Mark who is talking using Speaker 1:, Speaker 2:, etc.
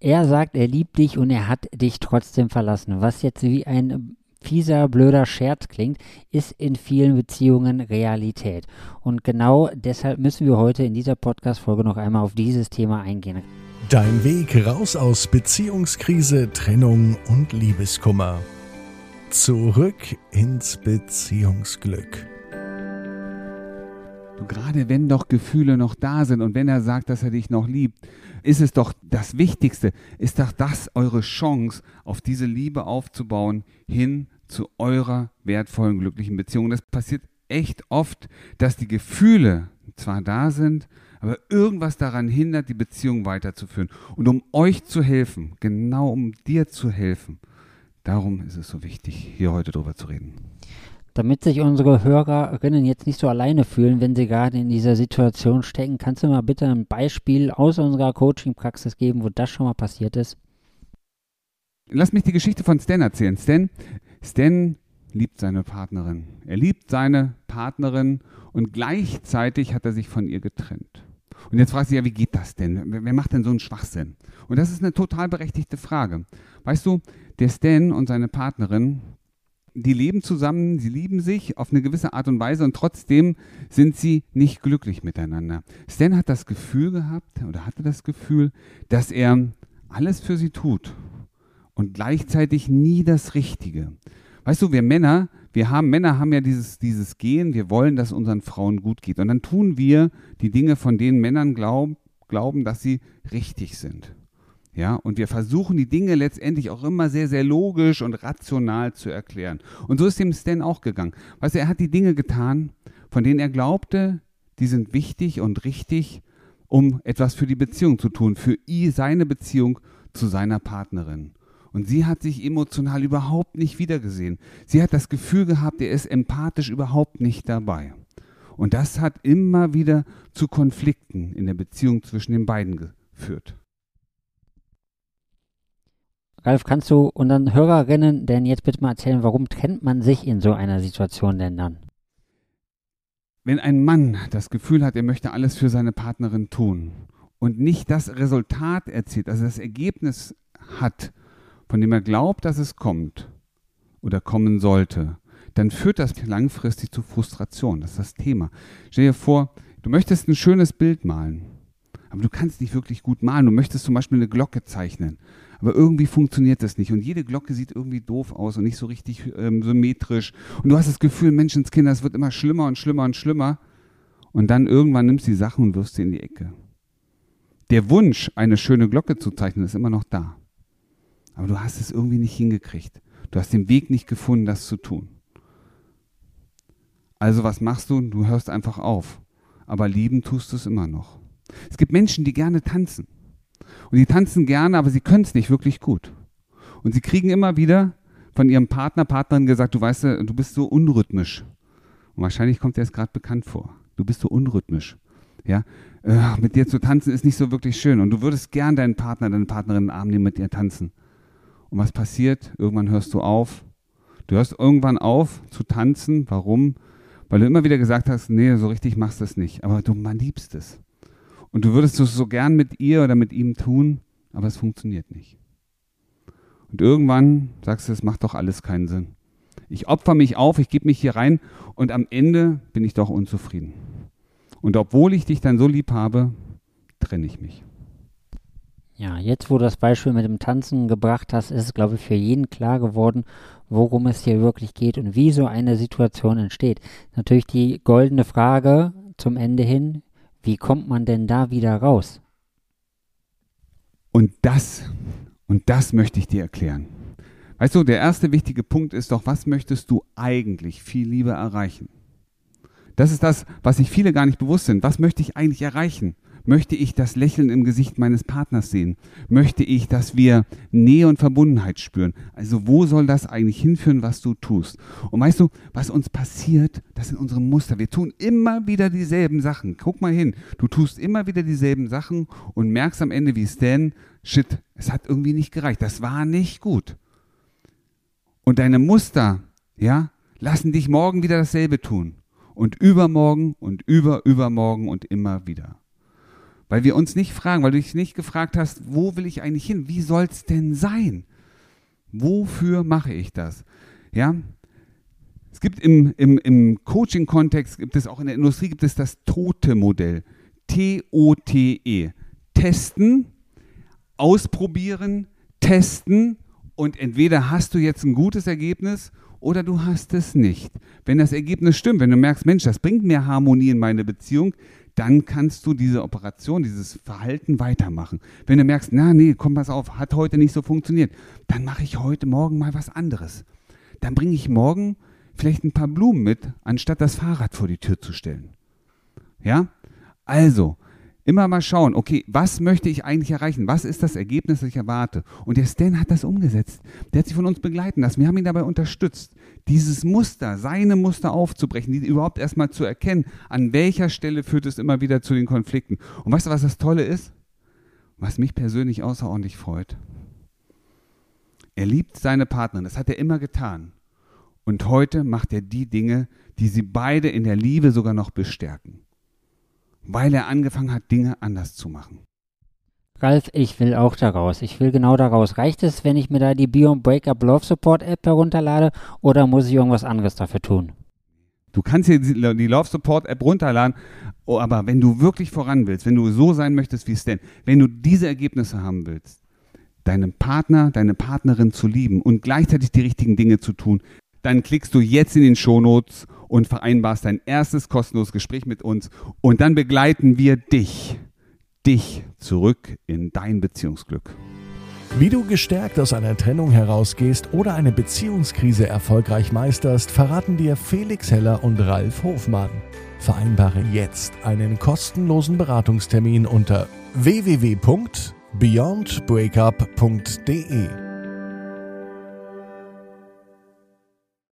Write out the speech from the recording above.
Speaker 1: Er sagt, er liebt dich und er hat dich trotzdem verlassen. Was jetzt wie ein fieser, blöder Scherz klingt, ist in vielen Beziehungen Realität. Und genau deshalb müssen wir heute in dieser Podcast-Folge noch einmal auf dieses Thema eingehen.
Speaker 2: Dein Weg raus aus Beziehungskrise, Trennung und Liebeskummer. Zurück ins Beziehungsglück.
Speaker 3: Gerade wenn doch Gefühle noch da sind und wenn er sagt, dass er dich noch liebt, ist es doch das Wichtigste, ist doch das eure Chance, auf diese Liebe aufzubauen, hin zu eurer wertvollen, glücklichen Beziehung. Das passiert echt oft, dass die Gefühle zwar da sind, aber irgendwas daran hindert, die Beziehung weiterzuführen. Und um euch zu helfen, genau um dir zu helfen, darum ist es so wichtig, hier heute drüber zu reden.
Speaker 1: Damit sich unsere Hörerinnen jetzt nicht so alleine fühlen, wenn sie gerade in dieser Situation stecken, kannst du mal bitte ein Beispiel aus unserer Coaching-Praxis geben, wo das schon mal passiert ist?
Speaker 3: Lass mich die Geschichte von Stan erzählen. Stan, Stan liebt seine Partnerin. Er liebt seine Partnerin und gleichzeitig hat er sich von ihr getrennt. Und jetzt fragt sich ja, wie geht das denn? Wer macht denn so einen Schwachsinn? Und das ist eine total berechtigte Frage. Weißt du, der Stan und seine Partnerin, die leben zusammen, sie lieben sich auf eine gewisse Art und Weise und trotzdem sind sie nicht glücklich miteinander. Stan hat das Gefühl gehabt oder hatte das Gefühl, dass er alles für sie tut und gleichzeitig nie das Richtige. Weißt du, wir Männer, wir haben, Männer haben ja dieses, dieses Gehen, wir wollen, dass unseren Frauen gut geht. Und dann tun wir die Dinge, von denen Männern glauben, glauben, dass sie richtig sind. Ja, und wir versuchen die Dinge letztendlich auch immer sehr, sehr logisch und rational zu erklären. Und so ist dem Stan auch gegangen. Weißt du, er hat die Dinge getan, von denen er glaubte, die sind wichtig und richtig, um etwas für die Beziehung zu tun, für ihn, seine Beziehung zu seiner Partnerin. Und sie hat sich emotional überhaupt nicht wiedergesehen. Sie hat das Gefühl gehabt, er ist empathisch überhaupt nicht dabei. Und das hat immer wieder zu Konflikten in der Beziehung zwischen den beiden geführt.
Speaker 1: Ralf, kannst du unseren Hörerinnen denn jetzt bitte mal erzählen, warum trennt man sich in so einer Situation denn dann?
Speaker 3: Wenn ein Mann das Gefühl hat, er möchte alles für seine Partnerin tun und nicht das Resultat erzielt, also das Ergebnis hat, von dem er glaubt, dass es kommt oder kommen sollte, dann führt das langfristig zu Frustration. Das ist das Thema. Stell dir vor, du möchtest ein schönes Bild malen, aber du kannst nicht wirklich gut malen. Du möchtest zum Beispiel eine Glocke zeichnen. Aber irgendwie funktioniert das nicht. Und jede Glocke sieht irgendwie doof aus und nicht so richtig ähm, symmetrisch. Und du hast das Gefühl, Menschenskinder, es wird immer schlimmer und schlimmer und schlimmer. Und dann irgendwann nimmst du die Sachen und wirfst sie in die Ecke. Der Wunsch, eine schöne Glocke zu zeichnen, ist immer noch da. Aber du hast es irgendwie nicht hingekriegt. Du hast den Weg nicht gefunden, das zu tun. Also was machst du? Du hörst einfach auf. Aber lieben tust du es immer noch. Es gibt Menschen, die gerne tanzen. Und die tanzen gerne, aber sie können es nicht wirklich gut. Und sie kriegen immer wieder von ihrem Partner, Partnerin gesagt, du weißt, du bist so unrhythmisch. Und wahrscheinlich kommt dir das gerade bekannt vor. Du bist so unrhythmisch. Ja, äh, mit dir zu tanzen ist nicht so wirklich schön. Und du würdest gern deinen Partner, deine Partnerin in den Arm nehmen, mit dir tanzen. Und was passiert? Irgendwann hörst du auf. Du hörst irgendwann auf zu tanzen. Warum? Weil du immer wieder gesagt hast, nee, so richtig machst du es nicht. Aber du, man liebst es. Und du würdest es so gern mit ihr oder mit ihm tun, aber es funktioniert nicht. Und irgendwann sagst du, es macht doch alles keinen Sinn. Ich opfer mich auf, ich gebe mich hier rein und am Ende bin ich doch unzufrieden. Und obwohl ich dich dann so lieb habe, trenne ich mich.
Speaker 1: Ja, jetzt wo du das Beispiel mit dem Tanzen gebracht hast, ist es, glaube ich, für jeden klar geworden, worum es hier wirklich geht und wie so eine Situation entsteht. Natürlich die goldene Frage zum Ende hin, wie kommt man denn da wieder raus?
Speaker 3: Und das, und das möchte ich dir erklären. Weißt du, der erste wichtige Punkt ist doch, was möchtest du eigentlich viel lieber erreichen? Das ist das, was sich viele gar nicht bewusst sind. Was möchte ich eigentlich erreichen? Möchte ich das Lächeln im Gesicht meines Partners sehen? Möchte ich, dass wir Nähe und Verbundenheit spüren? Also wo soll das eigentlich hinführen, was du tust? Und weißt du, was uns passiert, das sind unsere Muster. Wir tun immer wieder dieselben Sachen. Guck mal hin. Du tust immer wieder dieselben Sachen und merkst am Ende, wie denn, shit, es hat irgendwie nicht gereicht. Das war nicht gut. Und deine Muster, ja, lassen dich morgen wieder dasselbe tun. Und übermorgen und über übermorgen und immer wieder. Weil wir uns nicht fragen, weil du dich nicht gefragt hast, wo will ich eigentlich hin? Wie soll es denn sein? Wofür mache ich das? Ja, es gibt im, im, im Coaching-Kontext, gibt es auch in der Industrie, gibt es das Tote-Modell. T-O-T-E. Testen, ausprobieren, testen und entweder hast du jetzt ein gutes Ergebnis oder du hast es nicht. Wenn das Ergebnis stimmt, wenn du merkst, Mensch, das bringt mehr Harmonie in meine Beziehung, dann kannst du diese Operation, dieses Verhalten weitermachen. Wenn du merkst, na nee, komm pass auf, hat heute nicht so funktioniert, dann mache ich heute Morgen mal was anderes. Dann bringe ich morgen vielleicht ein paar Blumen mit, anstatt das Fahrrad vor die Tür zu stellen. Ja? Also, immer mal schauen, okay, was möchte ich eigentlich erreichen? Was ist das Ergebnis, das ich erwarte? Und der Stan hat das umgesetzt. Der hat sich von uns begleiten lassen. Wir haben ihn dabei unterstützt, dieses Muster, seine Muster aufzubrechen, die überhaupt erstmal zu erkennen, an welcher Stelle führt es immer wieder zu den Konflikten. Und weißt du, was das Tolle ist? Was mich persönlich außerordentlich freut. Er liebt seine Partnerin, das hat er immer getan. Und heute macht er die Dinge, die sie beide in der Liebe sogar noch bestärken. Weil er angefangen hat, Dinge anders zu machen.
Speaker 1: Ralf, ich will auch daraus. Ich will genau daraus. Reicht es, wenn ich mir da die Beyond Breakup Love Support App herunterlade oder muss ich irgendwas anderes dafür tun?
Speaker 3: Du kannst hier die Love Support App runterladen, oh, aber wenn du wirklich voran willst, wenn du so sein möchtest wie Stan, wenn du diese Ergebnisse haben willst, deinen Partner, deine Partnerin zu lieben und gleichzeitig die richtigen Dinge zu tun, dann klickst du jetzt in den Shownotes und vereinbarst dein erstes kostenloses Gespräch mit uns und dann begleiten wir dich, dich zurück in dein Beziehungsglück.
Speaker 2: Wie du gestärkt aus einer Trennung herausgehst oder eine Beziehungskrise erfolgreich meisterst, verraten dir Felix Heller und Ralf Hofmann. Vereinbare jetzt einen kostenlosen Beratungstermin unter www.beyondbreakup.de.